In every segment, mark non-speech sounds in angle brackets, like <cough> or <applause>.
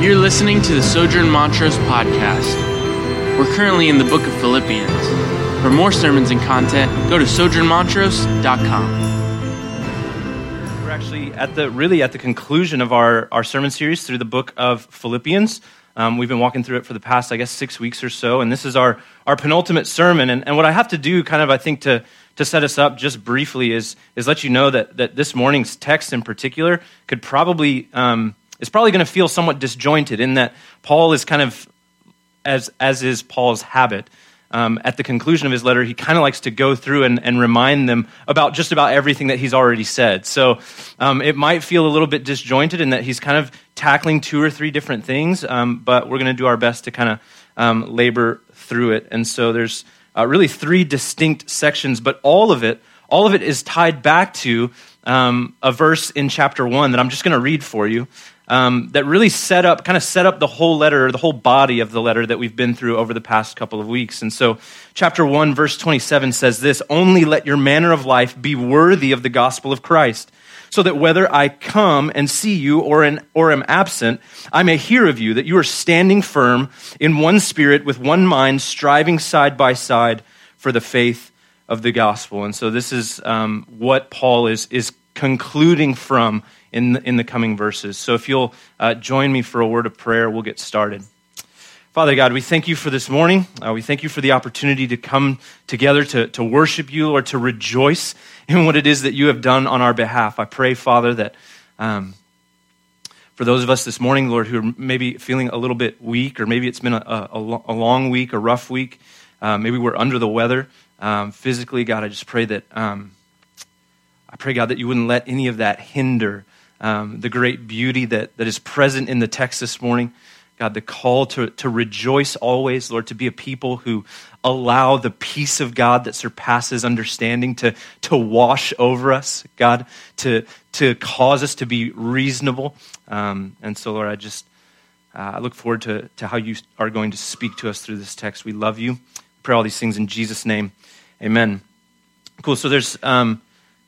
You're listening to the Sojourn Montrose podcast. We're currently in the book of Philippians. For more sermons and content, go to sojournmontrose.com. We're actually at the really at the conclusion of our, our sermon series through the book of Philippians. Um, we've been walking through it for the past, I guess, six weeks or so, and this is our, our penultimate sermon. And, and what I have to do, kind of, I think, to, to set us up just briefly is, is let you know that, that this morning's text in particular could probably, um, is probably going to feel somewhat disjointed in that Paul is kind of, as, as is Paul's habit, um, at the conclusion of his letter, he kind of likes to go through and, and, remind them about just about everything that he's already said. So um, it might feel a little bit disjointed in that he's kind of tackling two or three different things, um, but we're going to do our best to kind of um, labor through it. And so there's uh, really three distinct sections, but all of it, all of it is tied back to um, a verse in chapter one that I'm just going to read for you um, that really set up, kind of set up the whole letter, the whole body of the letter that we've been through over the past couple of weeks. And so, chapter 1, verse 27 says this Only let your manner of life be worthy of the gospel of Christ, so that whether I come and see you or, or am absent, I may hear of you that you are standing firm in one spirit, with one mind, striving side by side for the faith of the gospel. And so, this is um, what Paul is, is concluding from in the, in the coming verses. So if you'll uh, join me for a word of prayer, we'll get started. Father God, we thank you for this morning. Uh, we thank you for the opportunity to come together to, to worship you, or to rejoice in what it is that you have done on our behalf. I pray, Father, that um, for those of us this morning, Lord, who are maybe feeling a little bit weak, or maybe it's been a, a, a long week, a rough week, uh, maybe we're under the weather um, physically, God, I just pray that. Um, I pray, God, that you wouldn't let any of that hinder um, the great beauty that, that is present in the text this morning. God, the call to, to rejoice always, Lord, to be a people who allow the peace of God that surpasses understanding to, to wash over us, God, to, to cause us to be reasonable. Um, and so, Lord, I just uh, I look forward to, to how you are going to speak to us through this text. We love you. Pray all these things in Jesus' name. Amen. Cool. So there's. Um,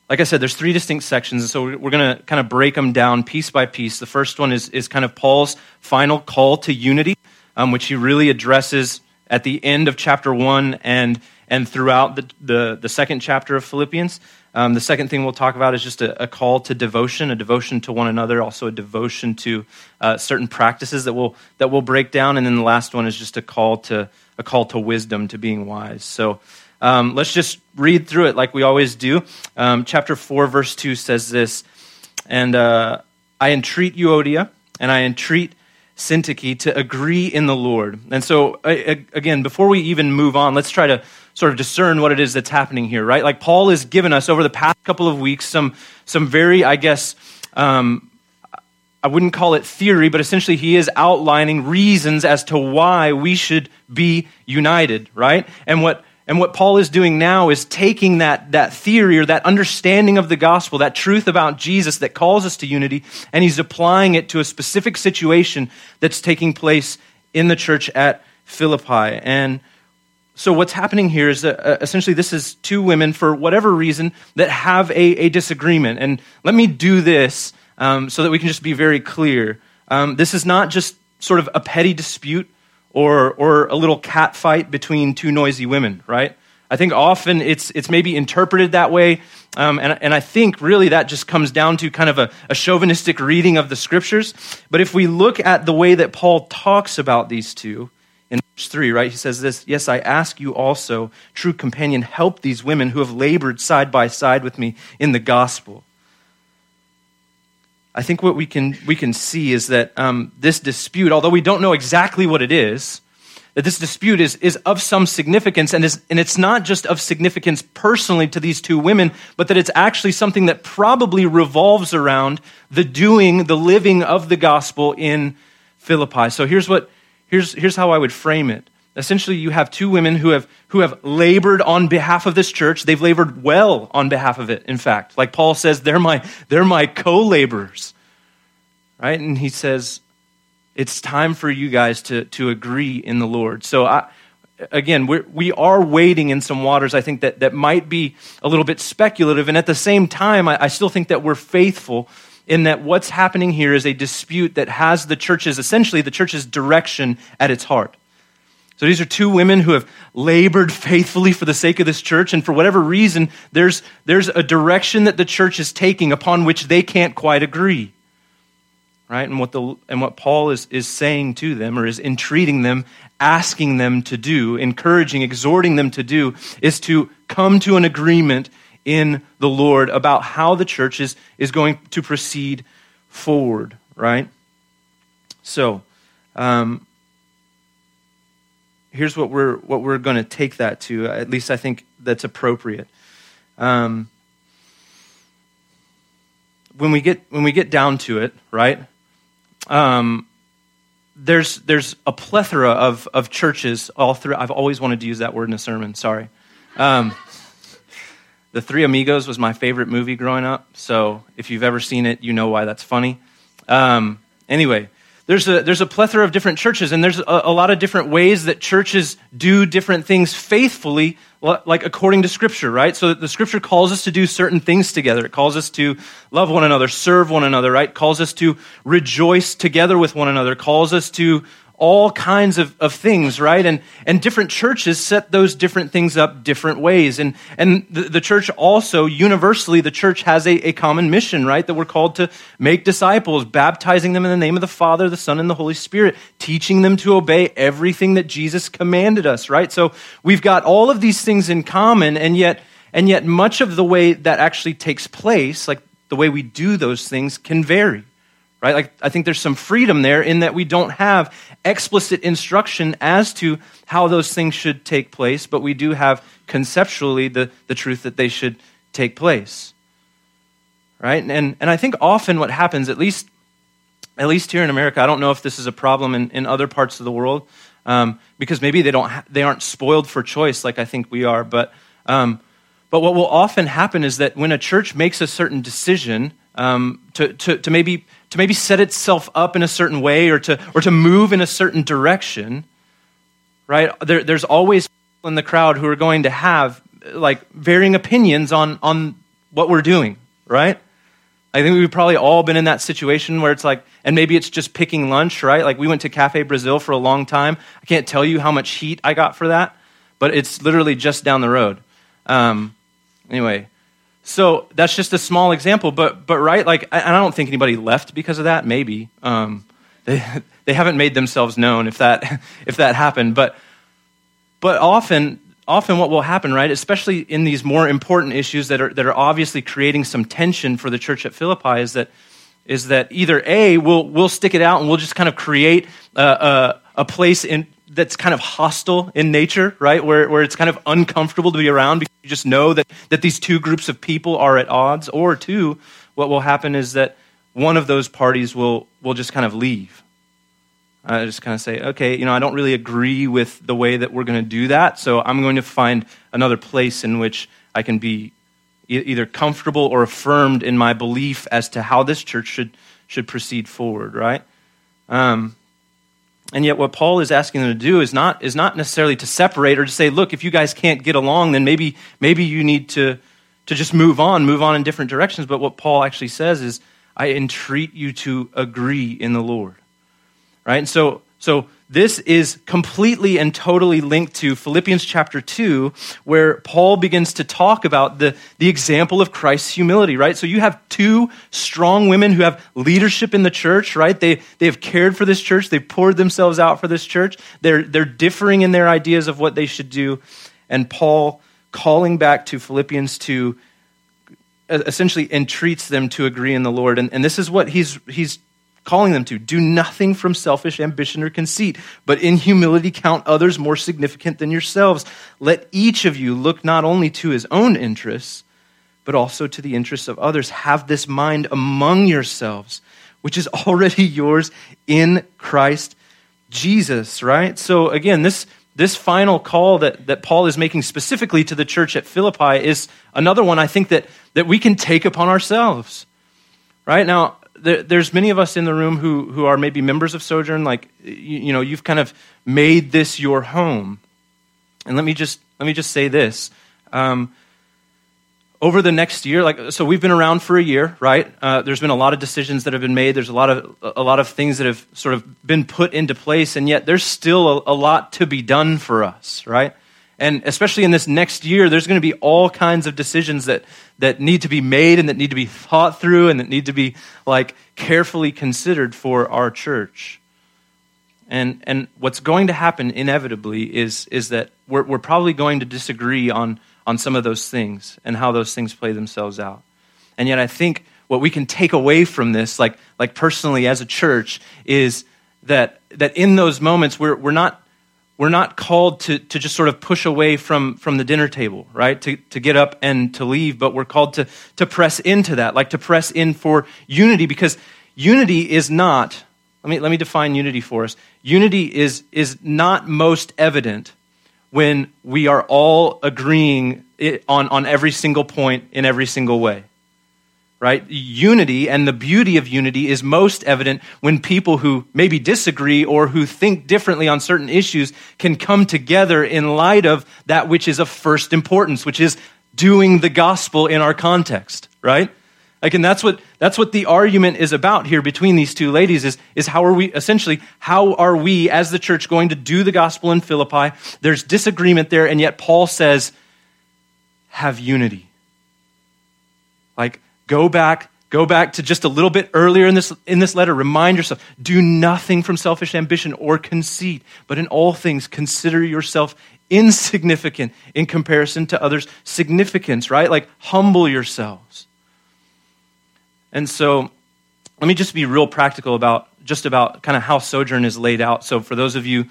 like I said, there's three distinct sections, and so we're going to kind of break them down piece by piece. The first one is, is kind of Paul's final call to unity, um, which he really addresses at the end of chapter one and, and throughout the, the, the second chapter of Philippians. Um, the second thing we'll talk about is just a, a, call to devotion, a devotion to one another, also a devotion to uh, certain practices that we'll, that we'll break down. And then the last one is just a call to, a call to wisdom, to being wise. So um, let's just read through it like we always do. Um, chapter 4, verse 2 says this And uh, I entreat you, Euodia, and I entreat Syntyche to agree in the Lord. And so, again, before we even move on, let's try to sort of discern what it is that's happening here, right? Like Paul has given us over the past couple of weeks some, some very, I guess, um, I wouldn't call it theory, but essentially he is outlining reasons as to why we should be united, right? And what and what Paul is doing now is taking that, that theory or that understanding of the gospel, that truth about Jesus that calls us to unity, and he's applying it to a specific situation that's taking place in the church at Philippi. And so what's happening here is that, uh, essentially this is two women, for whatever reason, that have a, a disagreement. And let me do this um, so that we can just be very clear. Um, this is not just sort of a petty dispute or, or a little cat fight between two noisy women, right? I think often it's, it's maybe interpreted that way. Um, and, and I think really that just comes down to kind of a, a chauvinistic reading of the scriptures. But if we look at the way that Paul talks about these two, in verse 3, right, he says this Yes, I ask you also, true companion, help these women who have labored side by side with me in the gospel. I think what we can, we can see is that um, this dispute, although we don't know exactly what it is, that this dispute is, is of some significance, and, is, and it's not just of significance personally to these two women, but that it's actually something that probably revolves around the doing, the living of the gospel in Philippi. So here's, what, here's, here's how I would frame it. Essentially, you have two women who have, who have labored on behalf of this church. They've labored well on behalf of it, in fact. Like Paul says, they're my, they're my co laborers. Right? And he says, it's time for you guys to, to agree in the Lord. So, I, again, we're, we are wading in some waters, I think, that, that might be a little bit speculative. And at the same time, I, I still think that we're faithful in that what's happening here is a dispute that has the church's, essentially, the church's direction at its heart. So these are two women who have labored faithfully for the sake of this church, and for whatever reason, there's, there's a direction that the church is taking upon which they can't quite agree. Right? And what, the, and what Paul is, is saying to them, or is entreating them, asking them to do, encouraging, exhorting them to do, is to come to an agreement in the Lord about how the church is, is going to proceed forward, right? So, um, here's what we're, what we're going to take that to. At least I think that's appropriate. Um, when we get when we get down to it, right? Um, there's there's a plethora of of churches all through. I've always wanted to use that word in a sermon. Sorry. Um, the Three Amigos was my favorite movie growing up. So if you've ever seen it, you know why that's funny. Um, anyway, there's a, there's a plethora of different churches, and there's a, a, lot of different ways that churches do different things faithfully, like according to Scripture, right? So the Scripture calls us to do certain things together. It calls us to love one another, serve one another, right? Calls us to rejoice together with one another, calls us to all kinds of, of things, right? And, and different churches set those different things up different ways. And, and the, the church also, universally, the church has a, a common mission, right? That we're called to make disciples, baptizing them in the name of the Father, the Son, and the Holy Spirit, teaching them to obey everything that Jesus commanded us, right? So we've got all of these things in common, and yet, and yet much of the way that actually takes place, like the way we do those things, can vary right? Like, I think there's some freedom there in that we don't have explicit instruction as to how those things should take place, but we do have conceptually the, the truth that they should take place, right? And, and I think often what happens, at least, at least here in America, I don't know if this is a problem in, in other parts of the world, um, because maybe they, don't ha- they aren't spoiled for choice like I think we are, but, um, but what will often happen is that when a church makes a certain decision um, to, to, to maybe to maybe set itself up in a certain way or to, or to move in a certain direction, right? There, there's always people in the crowd who are going to have like varying opinions on, on what we're doing, right? I think we've probably all been in that situation where it's like, and maybe it's just picking lunch, right? Like we went to Cafe Brazil for a long time. I can't tell you how much heat I got for that, but it's literally just down the road. Um, anyway, so that's just a small example, but, but right, like, I, I don't think anybody left because of that, maybe. Um, they, <laughs> they haven't made themselves known if that, <laughs> if that happened, but, but often, often what will happen, right, especially in these more important issues that are, that are obviously creating some tension for the church at Philippi, is that, is that either A, we'll, we'll stick it out and we'll just kind of create a, a, a place in, that's kind of hostile in nature, right? Where, where it's kind of uncomfortable to be around because you just know that, that these two groups of people are at odds. Or two, what will happen is that one of those parties will, will just kind of leave. I just kind of say, okay, you know, I don't really agree with the way that we're going to do that, so I'm going to find another place in which I can be either comfortable or affirmed in my belief as to how this church should, should proceed forward, right? Um, and yet, what Paul is asking them to do is not, is not necessarily to separate or to say, look, if you guys can't get along, then maybe, maybe you need to, to just move on, move on in different directions. But what Paul actually says is, I entreat you to agree in the Lord. Right? And so, so this is completely and totally linked to Philippians chapter 2, where Paul begins to talk about the, the example of Christ's humility, right? So you have two strong women who have leadership in the church, right? They, they have cared for this church, they've poured themselves out for this church. They're, they're differing in their ideas of what they should do. And Paul, calling back to Philippians 2, essentially entreats them to agree in the Lord. And, and this is what he's, he's calling them to. Do nothing from selfish ambition or conceit, but in humility count others more significant than yourselves. Let each of you look not only to his own interests, but also to the interests of others. Have this mind among yourselves, which is <laughs> already yours in Christ Jesus, right? So again, this this final call that, that Paul is making specifically to the church at Philippi is another one I think that, that we can take upon ourselves. Right? Now, there, there's many of us in the room who, who are maybe members of Sojourn, like, you, you know, you've kind of made this your home. And let me just, let me just say this. Um, over the next year, like so, we've been around for a year, right? Uh, there's been a lot of decisions that have been made. There's a lot of a lot of things that have sort of been put into place, and yet there's still a, a lot to be done for us, right? And especially in this next year, there's going to be all kinds of decisions that that need to be made and that need to be thought through and that need to be like carefully considered for our church. And and what's going to happen inevitably is is that we're, we're probably going to disagree on on some of those things and how those things play themselves out. And yet, I think what we can take away from this, like, like personally as a church, is that, that in those moments we're, we're, not, we're not called to, to just sort of push away from, from the dinner table, right? To, to get up and to leave, but we're called to, to press into that, like to press in for unity, because unity is not, let me, let me define unity for us. Unity is, is not most evident when we are all agreeing on, on every single point in every single way. Right? Unity and the beauty of unity is most evident when people who maybe disagree or who think differently on certain issues can come together in light of that which is of first importance, which is doing the gospel in our context, right? Like, and that's what, that's what the argument is about here between these two ladies is, is how are we, essentially, how are we as the church going to do the gospel in Philippi? There's disagreement there, and yet Paul says, have unity. Like, go back, go back to just a little bit earlier in this, in this letter. Remind yourself, do nothing from selfish ambition or conceit, but in all things consider yourself insignificant in comparison to others' significance, right? Like, humble yourselves. And so let me just be real practical about just about kind of how Sojourn is laid out. So for those of you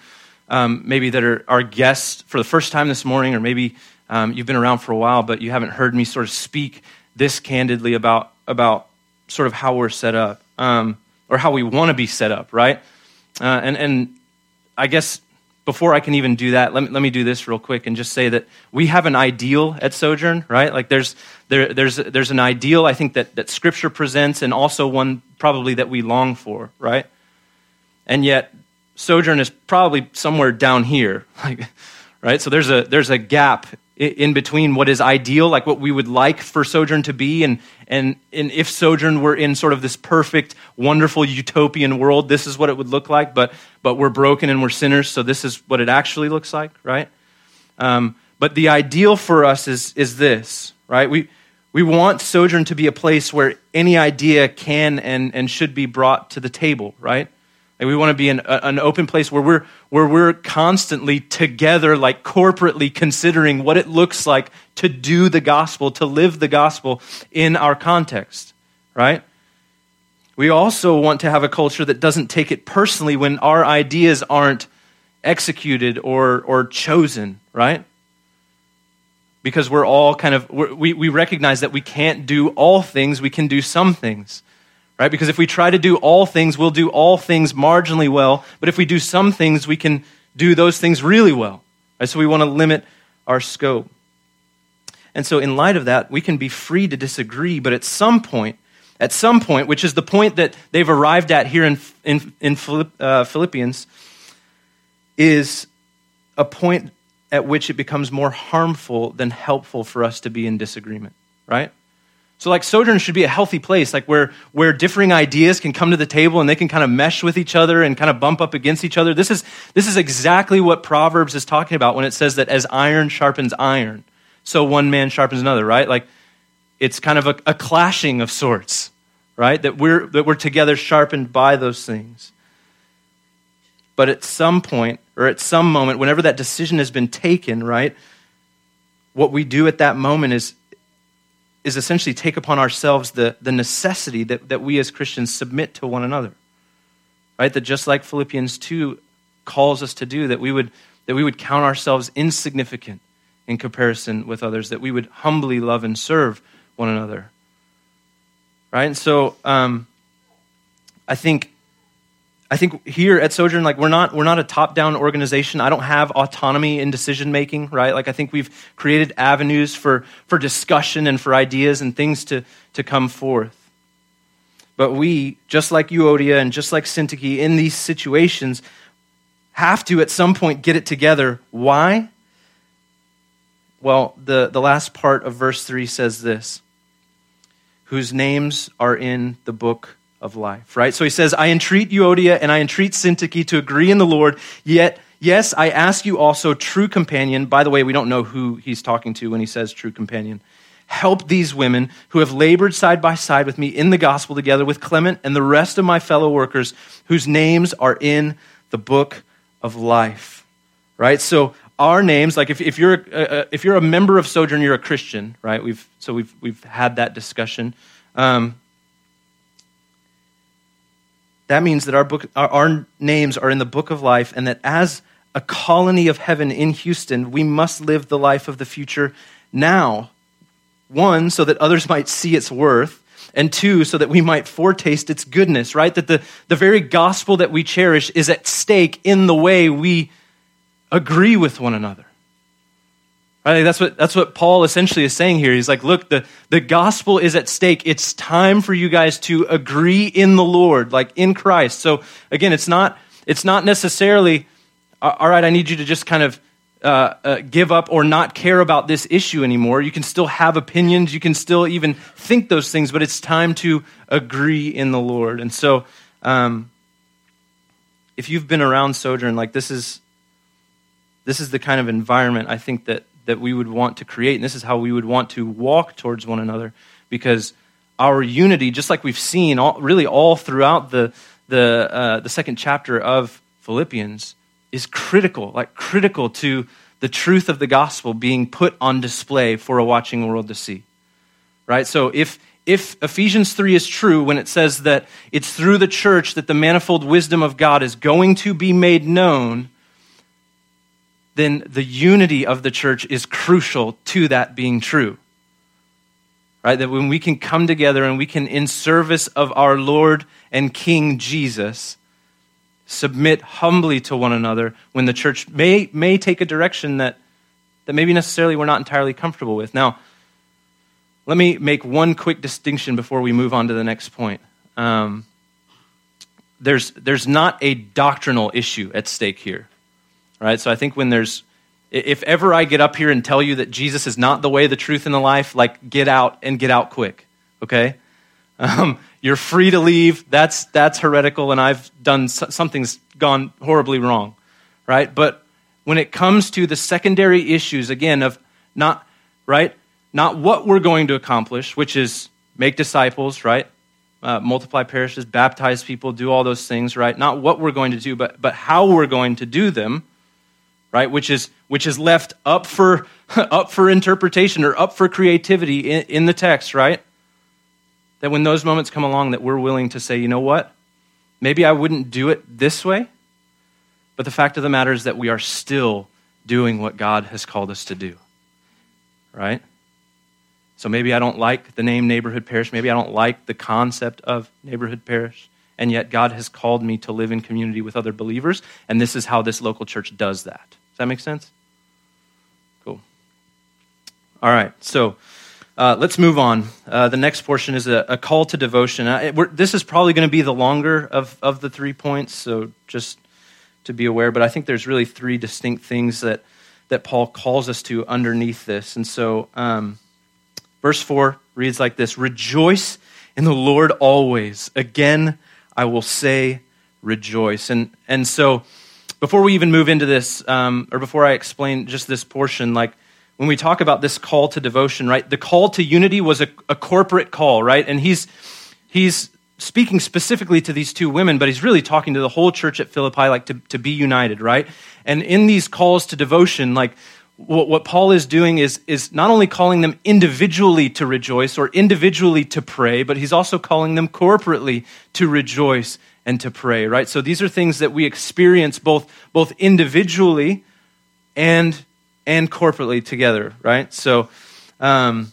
um, maybe that are our guests for the first time this morning, or maybe um, you've been around for a while, but you haven't heard me sort of speak this candidly about, about sort of how we're set up um, or how we want to be set up, right? Uh, and, and I guess before I can even do that, let me, let me do this real quick and just say that we have an ideal at Sojourn, right? Like there's, there, there's, there's an ideal I think that, that Scripture presents and also one probably that we long for, right? And yet, Sojourn is probably somewhere down here, <laughs> like, right? So there's a, there's a gap in between what is ideal, like what we would like for Sojourn to be, and, and, and if Sojourn were in sort of this perfect, wonderful, utopian world, this is what it would look like, but, but we're broken and we're sinners, so this is what it actually looks like, right? Um, but the ideal for us is, is this, right? We, we want Sojourn to be a place where any idea can and, and should be brought to the table, right? Like we want to be an, an open place where we're, where we're constantly together, like corporately considering what it looks like to do the gospel, to live the gospel in our context, right? We also want to have a culture that doesn't take it personally when our ideas aren't executed or, or chosen, right? Because we're all kind of, we, we recognize that we can't do all things, we can do some things right? Because if we try to do all things, we'll do all things marginally well. But if we do some things, we can do those things really well. Right? So we want to limit our scope. And so, in light of that, we can be free to disagree, but at some point, at some point, which is the point that they've arrived at here in, in, in uh, Philippians, is a point at which it becomes more harmful than helpful for us to be in disagreement, right? So, like, Sojourn should be a healthy place, like where, where differing ideas can come to the table and they can kind of mesh with each other and kind of bump up against each other. This is, this is exactly what Proverbs is talking about when it says that as iron sharpens iron, so one man sharpens another, right? Like, it's kind of a, a clashing of sorts, right? That we're, that we're together sharpened by those things. But at some point, or at some moment, whenever that decision has been taken, right, what we do at that moment is is essentially take upon ourselves the, the necessity that, that we as Christians submit to one another. Right? That just like Philippians 2 calls us to do, that we would, that we would count ourselves insignificant in comparison with others, that we would humbly love and serve one another. Right? And so um, I think I think here at Sojourn, like we're not we're not a top-down organization. I don't have autonomy in decision making, right? Like I think we've created avenues for for discussion and for ideas and things to to come forth. But we, just like Euodia and just like Syntyche, in these situations, have to at some point get it together. Why? Well, the, the last part of verse 3 says this whose names are in the book of life, right? So he says, I entreat Euodia and I entreat Syntyche to agree in the Lord, yet, yes, I ask you also, true companion. By the way, we don't know who he's talking to when he says true companion. Help these women who have labored side by side with me in the gospel together with Clement and the rest of my fellow workers whose names are in the book of life. Right? So our names, like if, if, you're, a, if you're a member of Sojourn, you're a Christian, right? We've, so we've, we've had that discussion. Um, that means that our, book, our, our names are in the book of life, and that as a colony of heaven in Houston, we must live the life of the future now. One, so that others might see its worth, and two, so that we might foretaste its goodness, right? That the, the very gospel that we cherish is at stake in the way we agree with one another. Right? That's what, that's what Paul essentially is saying here. He's like, look, the, the gospel is at stake. It's time for you guys to agree in the Lord, like in Christ. So again, it's not, it's not necessarily, all right, I need you to just kind of uh, uh, give up or not care about this issue anymore. You can still have opinions. You can still even think those things, but it's time to agree in the Lord. And so, um, if you've been around Sojourn, like this is this is the kind of environment I think that, that we would want to create. And this is how we would want to walk towards one another because our unity, just like we've seen all, really all throughout the, the, uh, the second chapter of Philippians, is critical, like critical to the truth of the gospel being put on display for a watching world to see. Right? So if, if Ephesians 3 is true when it says that it's through the church that the manifold wisdom of God is going to be made known, then the unity of the church is crucial to that being true. Right? That when we can come together and we can, in service of our Lord and King Jesus, submit humbly to one another when the church may, may take a direction that, that maybe necessarily we're not entirely comfortable with. Now, let me make one quick distinction before we move on to the next point. Um, there's, there's not a doctrinal issue at stake here right? So I think when there's, if ever I get up here and tell you that Jesus is not the way, the truth, and the life, like get out and get out quick, okay? Um, you're free to leave. That's, that's heretical, and I've done something's gone horribly wrong, right? But when it comes to the secondary issues, again, of not, right? Not what we're going to accomplish, which is make disciples, right? Uh, multiply parishes, baptize people, do all those things, right? Not what we're going to do, but, but how we're going to do them right? Which is, which is left up for, <laughs> up for interpretation or up for creativity in, in the text, right? That when those moments come along, that we're willing to say, you know what? Maybe I wouldn't do it this way, but the fact of the matter is that we are still doing what God has called us to do, right? So maybe I don't like the name neighborhood parish. Maybe I don't like the concept of neighborhood parish. And yet God has called me to live in community with other believers. And this is how this local church does that. Does that make sense? Cool. All right, so uh, let's move on. Uh, the next portion is a, a call to devotion. Uh, this is probably going to be the longer of, of the three points, so just to be aware. But I think there's really three distinct things that, that Paul calls us to underneath this. And so, um, verse 4 reads like this Rejoice in the Lord always. Again, I will say, rejoice. And, and so, before we even move into this, um, or before I explain just this portion, like when we talk about this call to devotion, right? The call to unity was a, a corporate call, right? And he's he's speaking specifically to these two women, but he's really talking to the whole church at Philippi, like to, to be united, right? And in these calls to devotion, like what, what Paul is doing is, is not only calling them individually to rejoice or individually to pray, but he's also calling them corporately to rejoice and to pray, right? So these are things that we experience both, both individually and, and corporately together, right? So, um,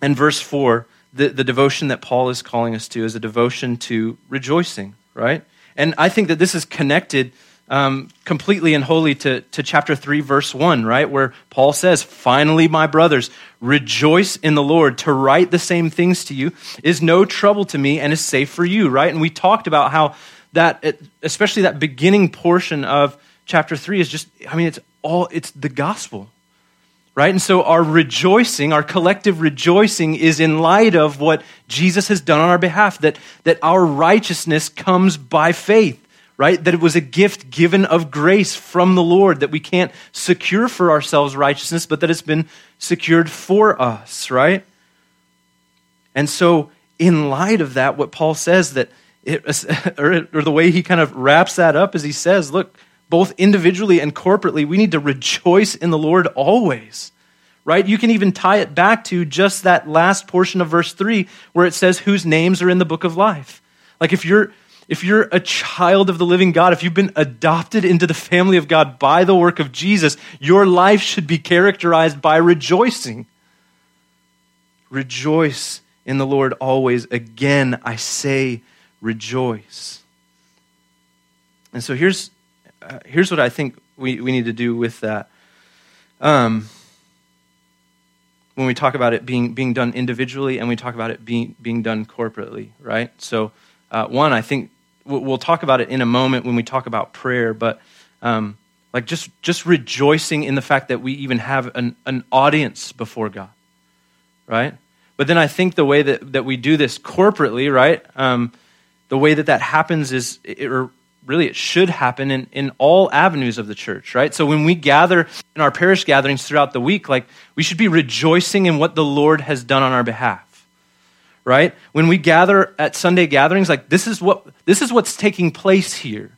and verse 4, the, the devotion that Paul is calling us to is a devotion to rejoicing, right? And I think that this is connected um, completely and wholly to, to chapter 3, verse 1, right? Where Paul says, Finally, my brothers, rejoice in the Lord. To write the same things to you is no trouble to me and is safe for you, right? And we talked about how that, especially that beginning portion of chapter 3 is just, I mean, it's all, it's the gospel, Right? And so our rejoicing, our collective rejoicing, is in light of what Jesus has done on our behalf, that, that our righteousness comes by faith right? That it was a gift given of grace from the Lord, that we can't secure for ourselves righteousness, but that it's been secured for us, right? And so, in light of that, what Paul says that, it, <laughs> or, or the way he kind of wraps that up is he says, look, both individually and corporately, we need to rejoice in the Lord always. Right? You can even tie it back to just that last portion of verse 3 where it says whose names are in the book of life. Like if you're if you're a child of the living God, if you've been adopted into the family of God by the work of Jesus, your life should be characterized by rejoicing. Rejoice in the Lord always. Again, I say rejoice. And so here's, uh, here's what I think we, we need to do with that. Um, when we talk about it being, being done individually and we talk about it being, being done corporately, right? So, uh, one, I think we'll talk about it in a moment when we talk about prayer, but um, like just, just rejoicing in the fact that we even have an, an audience before God, right? But then I think the way that, that we do this corporately, right? Um, the way that that happens is, it, or really it should happen in, in all avenues of the church, right? So when we gather in our parish gatherings throughout the week, like we should be rejoicing in what the Lord has done on our behalf right? When we gather at Sunday gatherings, like this is what this is what's taking place here,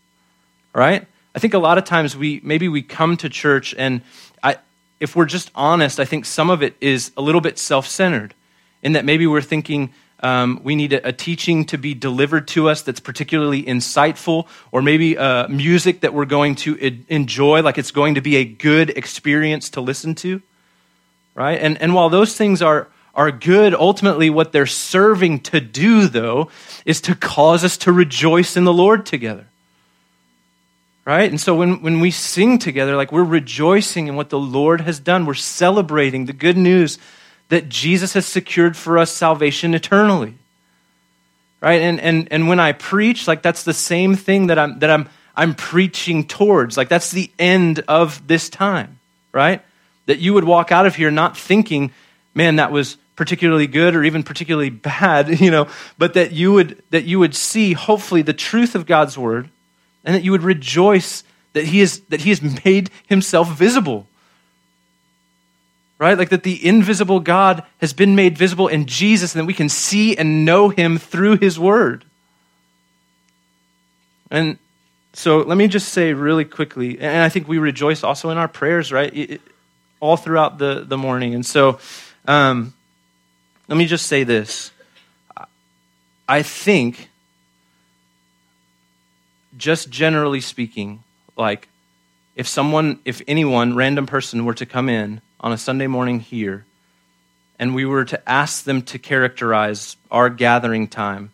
right? I think a lot of times we maybe we come to church and I, if we're just honest, I think some of it is a little bit self-centered, in that maybe we're thinking um, we need a, a, teaching to be delivered to us that's particularly insightful, or maybe uh, music that we're going to enjoy, like it's going to be a good experience to listen to, right? And and while those things are are good. Ultimately, what they're serving to do, though, is to cause us to rejoice in the Lord together. Right? And so when, when we sing together, like we're rejoicing in what the Lord has done, we're celebrating the good news that Jesus has secured for us salvation eternally. Right? And, and, and when I preach, like that's the same thing that I'm, that I'm, I'm preaching towards. Like that's the end of this time, right? That you would walk out of here not thinking, man, that was particularly good or even particularly <laughs> bad, you know, but that you would that you would see hopefully the truth of God's word and that you would rejoice that he is that he has <laughs> made himself visible. Right? Like that the invisible God has been made visible in Jesus and that we can see and know him through his word. And so let me just say really quickly, and I think we rejoice also in our prayers, right? It, all throughout the, the morning. And so um, let me just say this. I think, just generally speaking, like if someone, if anyone, random person were to come in on a Sunday morning here and we were to ask them to characterize our gathering time,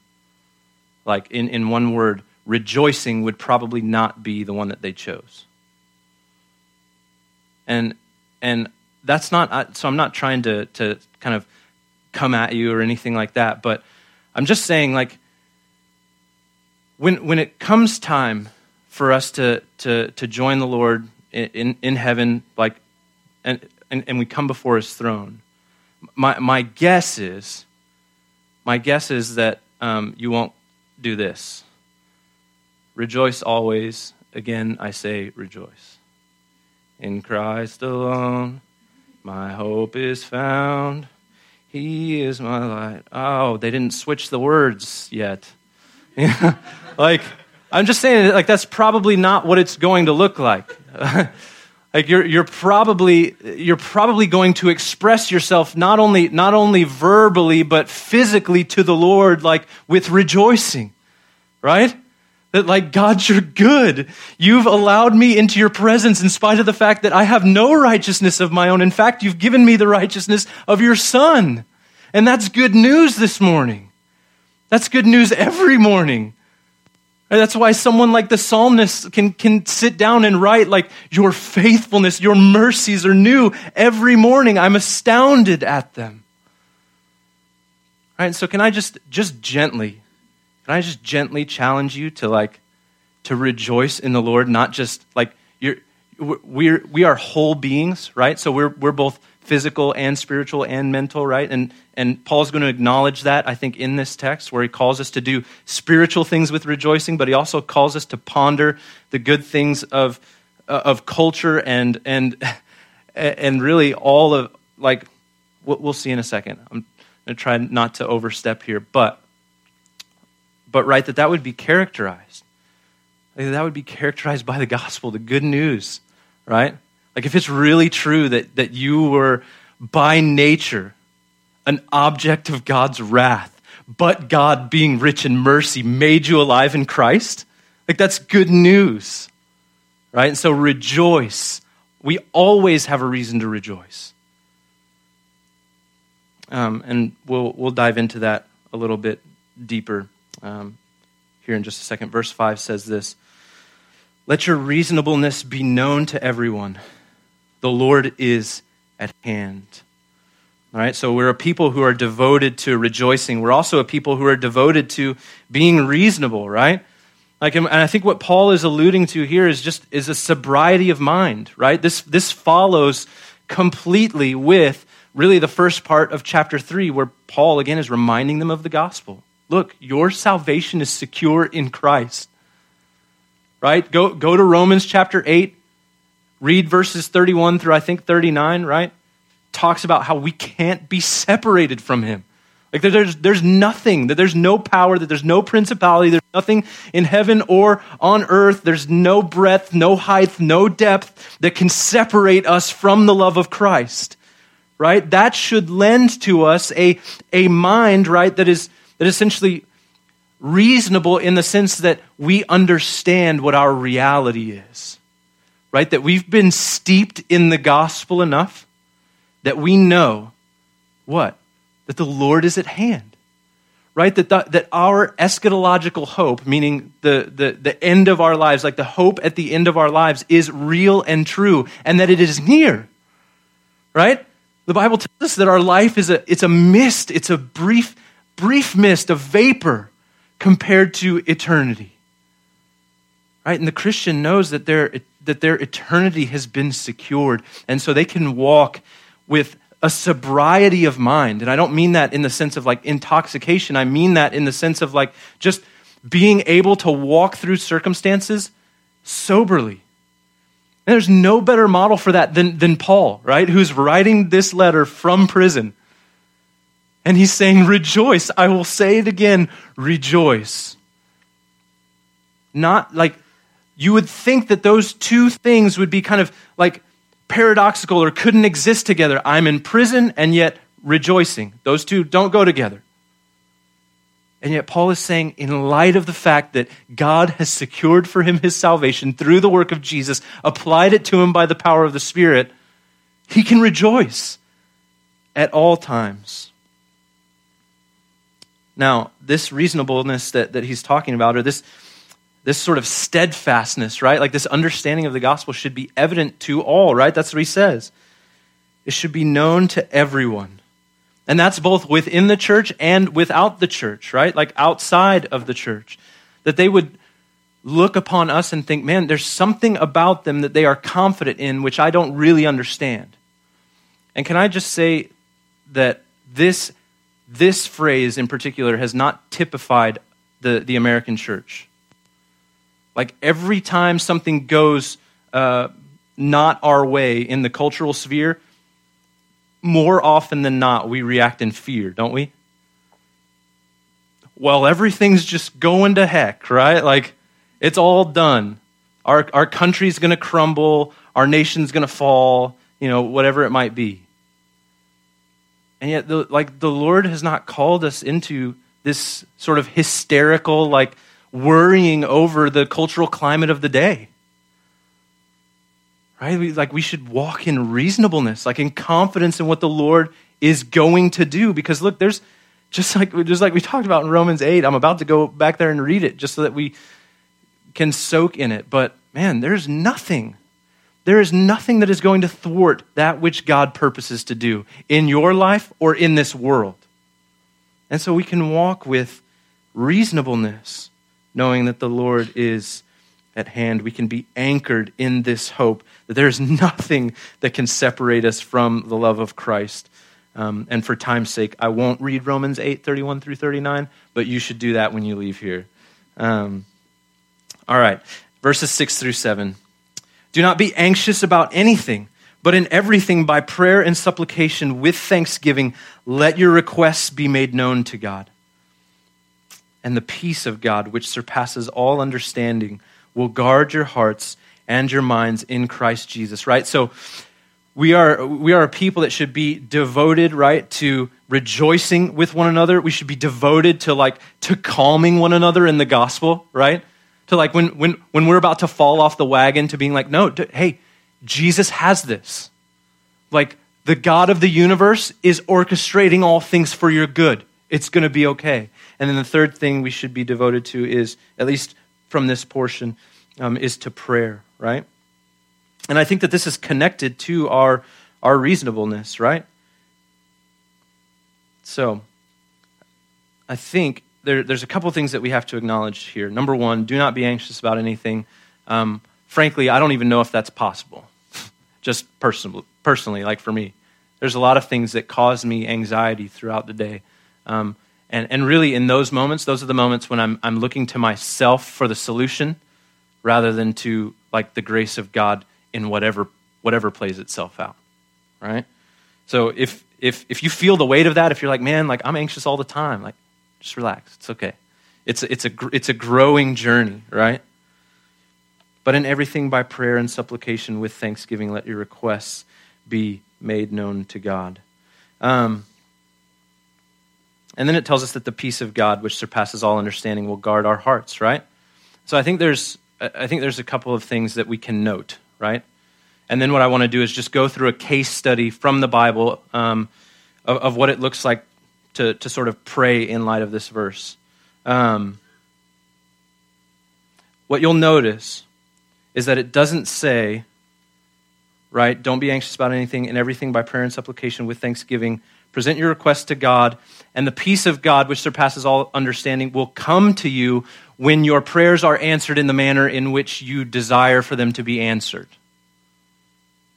like in, in one word, rejoicing would probably not be the one that they chose. And, and that's not, so I'm not trying to, to kind of come at you or anything like that. But I'm just saying, like, when, when it comes time for us to, to, to join the Lord in, in, heaven, like, and, and, and we come before his throne, my, my guess is, my guess is that um, you won't do this. Rejoice always. Again, I say rejoice. In Christ alone, my hope is found. He is my light. Oh, they didn't switch the words yet. <laughs> like, I'm just saying, like, that's probably not what it's going to look like. <laughs> like you're, you're probably you're probably going to express yourself not only not only verbally but physically to the lord like with rejoicing right that like god you're good you've allowed me into your presence in spite of the fact that i have no righteousness of my own in fact you've given me the righteousness of your son and that's good news this morning. That's good news every morning. That's why someone like the psalmist can, can sit down and write, like, Your faithfulness, your mercies are new every morning. I'm astounded at them. All right, so can I just, just gently, can I just gently challenge you to, like, to rejoice in the Lord, not just, like, you're, we're, we are whole beings, right? So we're, we're both physical and spiritual and mental, right? And, and Paul's going to acknowledge that, I think, in this text where he calls us to do spiritual things with rejoicing, but he also calls us to ponder the good things of, uh, of culture and, and, <laughs> and really all of, like, we'll see in a second. I'm going to try not to overstep here, but, but right, that that would be characterized. That would be characterized by the gospel, the good news, right? Like if it's really true that, that you were by nature an object of God's wrath, but God, being rich in mercy, made you alive in Christ, like that's good news, right? And so rejoice. We always have a reason to rejoice. Um, and we'll, we'll dive into that a little bit deeper um, here in just a second. Verse 5 says this Let your reasonableness be known to everyone. The Lord is at hand. All right, so we're a people who are devoted to rejoicing. We're also a people who are devoted to being reasonable, right? Like, and I think what Paul is alluding to here is just is a sobriety of mind, right? This this follows completely with really the first part of chapter three, where Paul again is reminding them of the gospel. Look, your salvation is secure in Christ. Right? Go go to Romans chapter eight Read verses 31 through I think 39, right? Talks about how we can't be separated from him. Like there's, there's nothing, that there's no power, that there's no principality, there's nothing in heaven or on earth, there's no breadth, no height, no depth that can separate us from the love of Christ. Right? That should lend to us a, a mind, right, that is that essentially reasonable in the sense that we understand what our reality is right? That we've been steeped in the gospel enough that we know what? That the Lord is at hand, right? That, the, that our eschatological hope, meaning the, the, the end of our lives, like the hope at the end of our lives, is real and true, and that it is near, right? The Bible tells us that our life is a, it's a mist, it's a brief, brief mist, a vapor compared to eternity. Right? And the Christian knows that their that their eternity has been secured. And so they can walk with a sobriety of mind. And I don't mean that in the sense of like intoxication, I mean that in the sense of like just being able to walk through circumstances soberly. And there's no better model for that than, than Paul, right? Who's writing this letter from prison. And he's saying, Rejoice. I will say it again, rejoice. Not like you would think that those two things would be kind of like paradoxical or couldn't exist together. I'm in prison and yet rejoicing. Those two don't go together. And yet, Paul is saying, in light of the fact that God has secured for him his salvation through the work of Jesus, applied it to him by the power of the Spirit, he can rejoice at all times. Now, this reasonableness that, that he's talking about, or this, this sort of steadfastness, right? Like this understanding of the gospel should be evident to all, right? That's what he says. It should be known to everyone. And that's both within the church and without the church, right? Like outside of the church. That they would look upon us and think, man, there's something about them that they are confident in which I don't really understand. And can I just say that this, this phrase in particular has not typified the, the American church. Like every time something goes uh, not our way in the cultural sphere, more often than not, we react in fear, don't we? Well, everything's just going to heck, right? Like, it's all done. Our, our country's going to crumble, our nation's going to fall, you know, whatever it might be. And yet, the, like, the Lord has not called us into this sort of hysterical, like, worrying over the cultural climate of the day. Right? We, like we should walk in reasonableness, like in confidence in what the Lord is going to do. Because look, there's just like just like we talked about in Romans 8. I'm about to go back there and read it just so that we can soak in it. But man, there's nothing. There is nothing that is going to thwart that which God purposes to do in your life or in this world. And so we can walk with reasonableness knowing that the Lord is at hand. We can be anchored in this hope that there is nothing that can separate us from the love of Christ. Um, and for time's sake, I won't read Romans 8 31 through 39, but you should do that when you leave here. Um, all right, verses 6 through 7. Do not be anxious about anything, but in everything, by prayer and supplication with thanksgiving, let your requests be made known to God. And the peace of God, which surpasses all understanding, will guard your hearts and your minds in Christ Jesus, right? So we are, we are a people that should be devoted, right, to rejoicing with one another. We should be devoted to like to calming one another in the gospel, right? To like when when when we're about to fall off the wagon to being like, no, hey, Jesus has this. Like the God of the universe is orchestrating all things for your good. It's going to be okay. And then the third thing we should be devoted to is, at least from this portion, um, is to prayer, right? And I think that this is connected to our, our reasonableness, right? So, I think there, there's a couple things that we have to acknowledge here. Number one, do not be anxious about anything. Um, frankly, I don't even know if that's possible, <laughs> just personally, personally, like for me. There's a lot of things that cause me anxiety throughout the day. Um, and, and really, in those moments, those are the moments when I'm, I'm looking to myself for the solution rather than to like the grace of God in whatever, whatever plays itself out. Right? So if, if, if you feel the weight of that, if you're like, man, like I'm anxious all the time, like just relax. It's okay. It's a, it's a, it's a growing journey, right? But in everything by prayer and supplication with thanksgiving, let your requests be made known to God. Um, and then it tells us that the peace of God, which surpasses all understanding, will guard our hearts, right? So I think there's, I think there's a couple of things that we can note, right? And then what I want to do is just go through a case study from the Bible um, of, of, what it looks like to, to sort of pray in light of this verse. Um, what you'll notice is that it doesn't say, right, don't be anxious about anything and everything by prayer and supplication with thanksgiving Present your request to God, and the peace of God, which surpasses all understanding, will come to you when your prayers are answered in the manner in which you desire for them to be answered.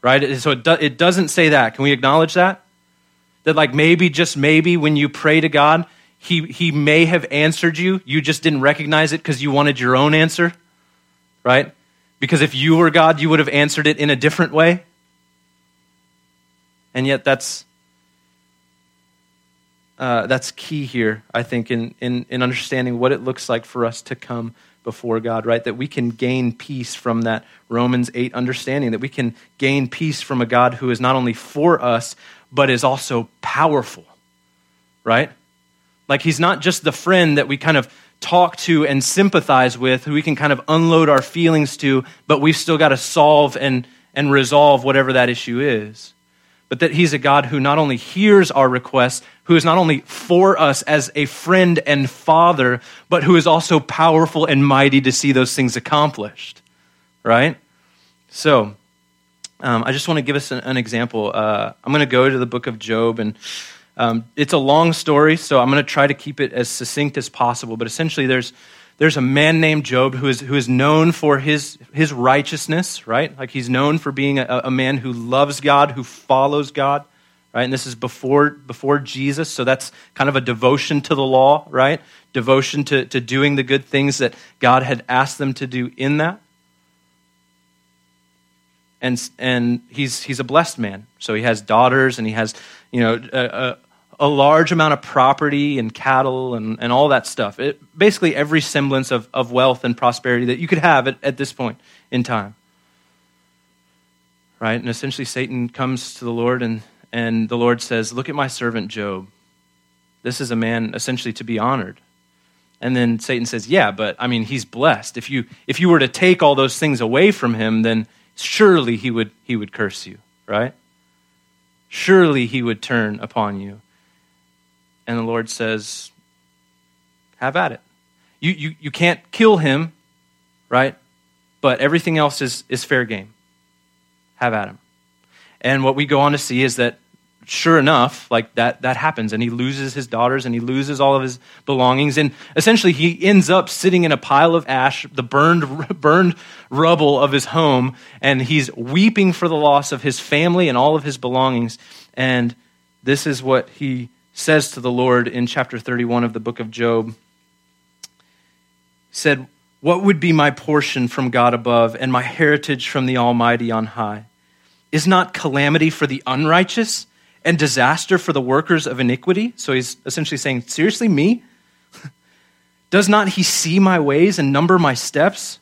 Right? So it, do, it doesn't say that. Can we acknowledge that? That, like, maybe, just maybe, when you pray to God, he, he may have answered you. You just didn't recognize it because you wanted your own answer. Right? Because if you were God, you would have answered it in a different way. And yet, that's uh, that's key here, I think, in, in, in understanding what it looks like for us to come before God, right? That we can gain peace from that Romans 8 understanding, that we can gain peace from a God who is not only for us, but is also powerful, right? Like he's not just the friend that we kind of talk to and sympathize with, who we can kind of unload our feelings to, but we've still got to solve and, and resolve whatever that issue is but that he's a God who not only hears our requests, who is not only for us as a friend and father, but who is also powerful and mighty to see those things accomplished. Right? So, um, I just want to give us an, an example. Uh, I'm going to go to the book of Job, and um, it's a long story, so I'm going to try to keep it as succinct as possible. But essentially, there's there's a man named Job who is, who is known for his, his righteousness, right? Like he's known for being a, a man who loves God, who follows God, right? And this is before, before Jesus, so that's kind of a devotion to the law, right? Devotion to, to doing the good things that God had asked them to do in that. And, and he's, he's a blessed man. So he has daughters and he has, you know, a, a large amount of property and cattle and, and all that stuff. It, basically, every semblance of, of wealth and prosperity that you could have at, at this point in time. Right? And essentially, Satan comes to the Lord, and, and the Lord says, Look at my servant Job. This is a man essentially to be honored. And then Satan says, Yeah, but I mean, he's blessed. If you, if you were to take all those things away from him, then surely he would, he would curse you, right? Surely he would turn upon you. And the Lord says, Have at it. You, you, you can't kill him, right? But everything else is, is fair game. Have at him. And what we go on to see is that sure enough, like that, that happens. And he loses his daughters and he loses all of his belongings. And essentially, he ends up sitting in a pile of ash, the burned, <laughs> burned rubble of his home. And he's weeping for the loss of his family and all of his belongings. And this is what he says to the Lord in chapter 31 of the book of Job. Said, What would be my portion from God above and my heritage from the Almighty on high? Is not calamity for the unrighteous and disaster for the workers of iniquity? So he's essentially saying, Seriously, me? <laughs> Does not he see my ways and number my steps?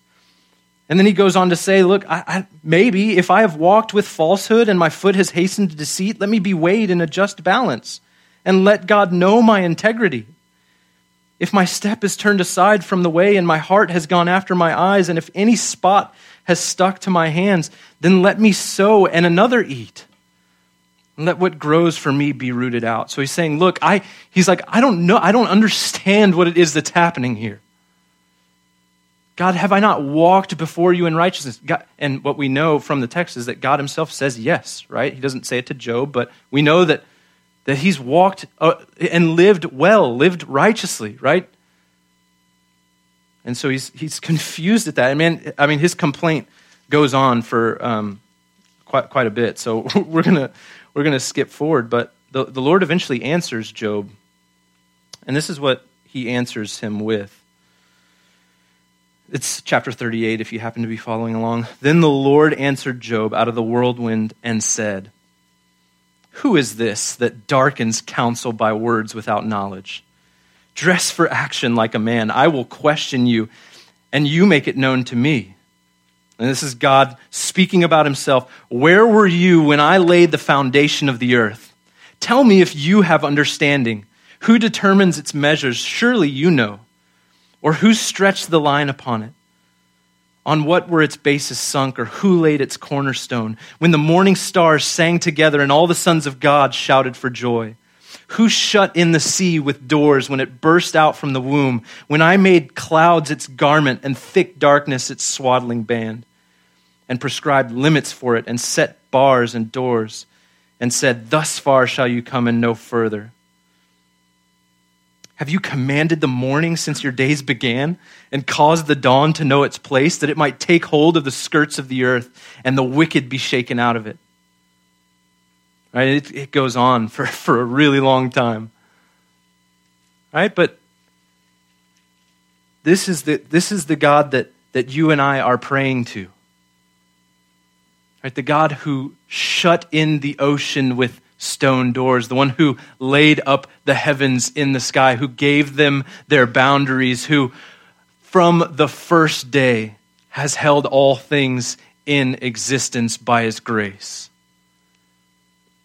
And then he goes on to say, Look, I, I, maybe if I have walked with falsehood and my foot has hastened to deceit, let me be weighed in a just balance and let God know my integrity. If my step is turned aside from the way and my heart has gone after my eyes, and if any spot has stuck to my hands, then let me sow and another eat. And let what grows for me be rooted out. So he's saying, look, I, he's like, I don't know, I don't understand what it is that's happening here. God, have I not walked before you in righteousness? God, and what we know from the text is that God himself says yes, right? He doesn't say it to Job, but we know that, that he's walked uh, and lived well, lived righteously, right? And so he's, he's confused at that. I mean, I mean, his complaint goes on for um, quite, quite a bit. So <laughs> we're going to we're gonna skip forward. But the, the Lord eventually answers Job. And this is what he answers him with. It's chapter 38, if you happen to be following along. Then the Lord answered Job out of the whirlwind and said, Who is this that darkens counsel by words without knowledge? Dress for action like a man. I will question you, and you make it known to me. And this is God speaking about himself. Where were you when I laid the foundation of the earth? Tell me if you have understanding. Who determines its measures? Surely you know. Or who stretched the line upon it? On what were its bases sunk, or who laid its cornerstone? When the morning stars sang together and all the sons of God shouted for joy. Who shut in the sea with doors when it burst out from the womb? When I made clouds its garment and thick darkness its swaddling band, and prescribed limits for it, and set bars and doors, and said, Thus far shall you come and no further. Have you commanded the morning since your days began, and caused the dawn to know its place, that it might take hold of the skirts of the earth, and the wicked be shaken out of it? Right? It, it goes on for, <laughs> for a really long time. Right? But this is the, this is the God that, that you and I are praying to. Right? The God who shut in the ocean with stone doors, the one who laid up the heavens in the sky, who gave them their boundaries, who from the first day has held all things in existence by his grace.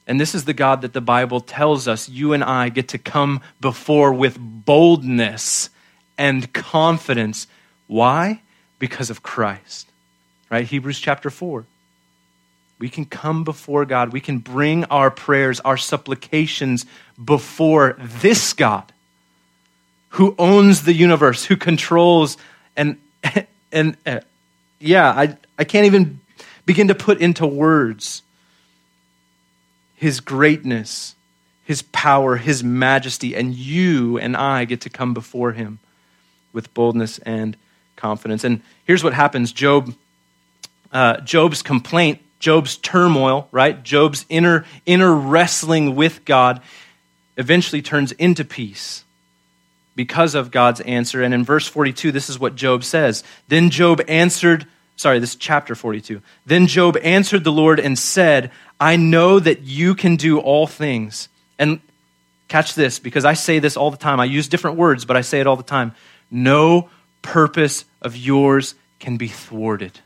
And this is the God that the Bible tells us you and I get to come before with boldness and confidence. Why? Because of Christ. Right? Hebrews chapter 4. We can come before God. We can bring our prayers, our supplications before this God who owns the universe, who controls and <laughs> and uh, yeah, I I can't even begin to put into words his greatness, his power, his majesty, and you and I get to come before him with boldness and confidence. And here's what happens Job, uh, Job's complaint, Job's turmoil, right? Job's inner, inner wrestling with God eventually turns into peace because of God's answer. And in verse 42, this is what Job says. Then Job answered, sorry, this is chapter 42. Then Job answered the Lord and said, I know that you can do all things. And catch this, because I say this all the time. I use different words, but I say it all the time. No purpose of yours can be thwarted.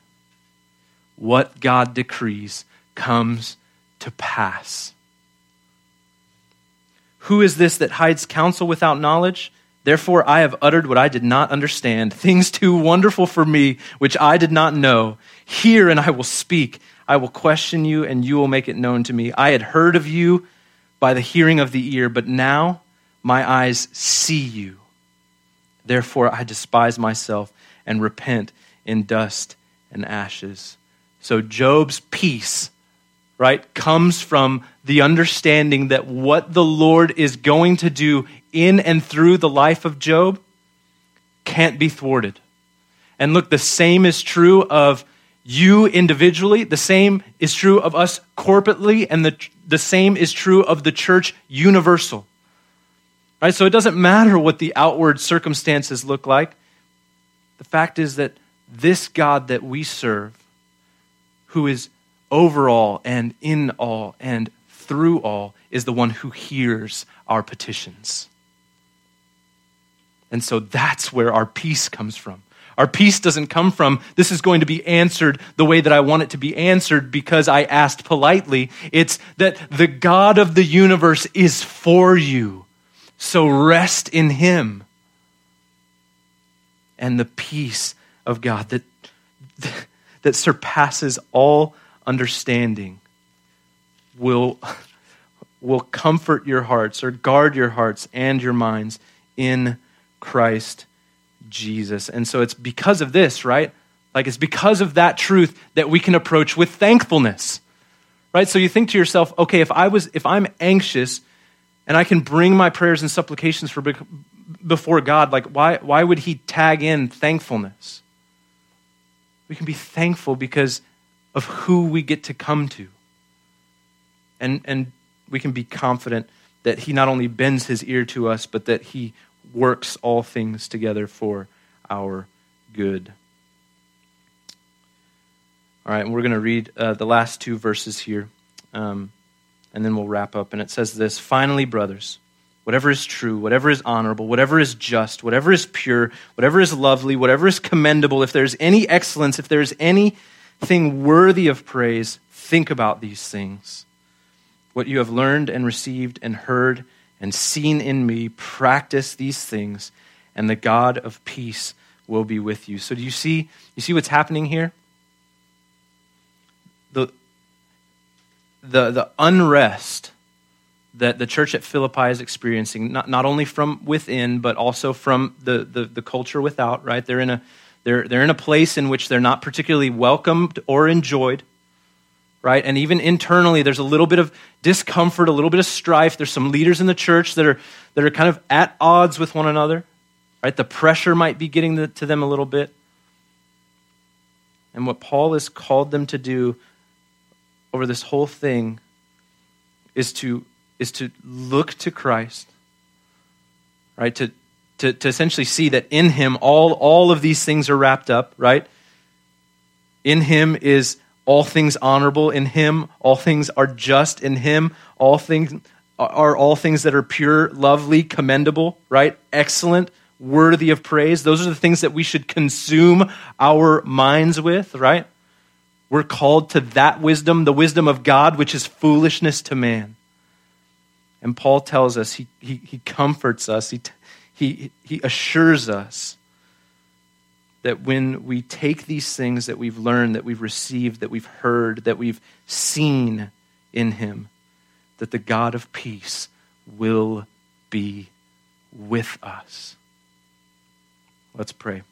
What God decrees comes to pass. Who is this that hides counsel without knowledge? Therefore, I have uttered what I did not understand, things too wonderful for me, which I did not know. Hear, and I will speak. I will question you, and you will make it known to me. I had heard of you by the hearing of the ear, but now my eyes see you. Therefore, I despise myself and repent in dust and ashes. So, Job's peace right, comes from the understanding that what the Lord is going to do in and through the life of Job can't be thwarted. And look, the same is true of you individually, the same is true of us corporately, and the, the same is true of the church universal. Right? So it doesn't matter what the outward circumstances look like. The fact is that this God that we serve, who is over all and in all and through all, is the one who hears our petitions. And so that's where our peace comes from. Our peace doesn't come from this is going to be answered the way that I want it to be answered because I asked politely. It's that the God of the universe is for you. So rest in Him. And the peace of God that, that surpasses all understanding will, will comfort your hearts or guard your hearts and your minds in Christ Jesus. And so it's because of this, right? Like it's because of that truth that we can approach with thankfulness. Right? So you think to yourself, okay, if I was if I'm anxious and I can bring my prayers and supplications for before God, like why why would he tag in thankfulness? We can be thankful because of who we get to come to. And and we can be confident that he not only bends his ear to us, but that he works all things together for our good. All right, and we're going to read uh, the last two verses here, um, and then we'll wrap up. And it says this Finally, brothers, whatever is true, whatever is honorable, whatever is just, whatever is pure, whatever is lovely, whatever is commendable, if there's any excellence, if there's anything worthy of praise, think about these things. What you have learned and received and heard and seen in me, practice these things, and the God of peace will be with you. So do you see you see what's happening here? The the the unrest that the church at Philippi is experiencing, not, not only from within, but also from the, the, the culture without, right? They're in, a, they're, they're in a place in which they're not particularly welcomed or enjoyed right? And even internally, there's a little bit of discomfort, a little bit of strife. There's some leaders in the church that are, that are kind of at odds with one another, right? The pressure might be getting the, to them a little bit. And what Paul has called them to do over this whole thing is to, is to look to Christ, right? To, to, to essentially see that in him all, all of these things are wrapped up, right? In him is all things honorable. In him all things are just. In him all things are all things that are pure lovely commendable right? Excellent worthy of praise. Those are the things that we should consume our minds with right? We're called to that wisdom the wisdom of god which is foolishness to man and paul tells us he, he, he comforts us he, he, he assures us that when we take these things that we've learned, that we've received, that we've heard, that we've seen in Him, that the God of peace will be with us. Let's pray.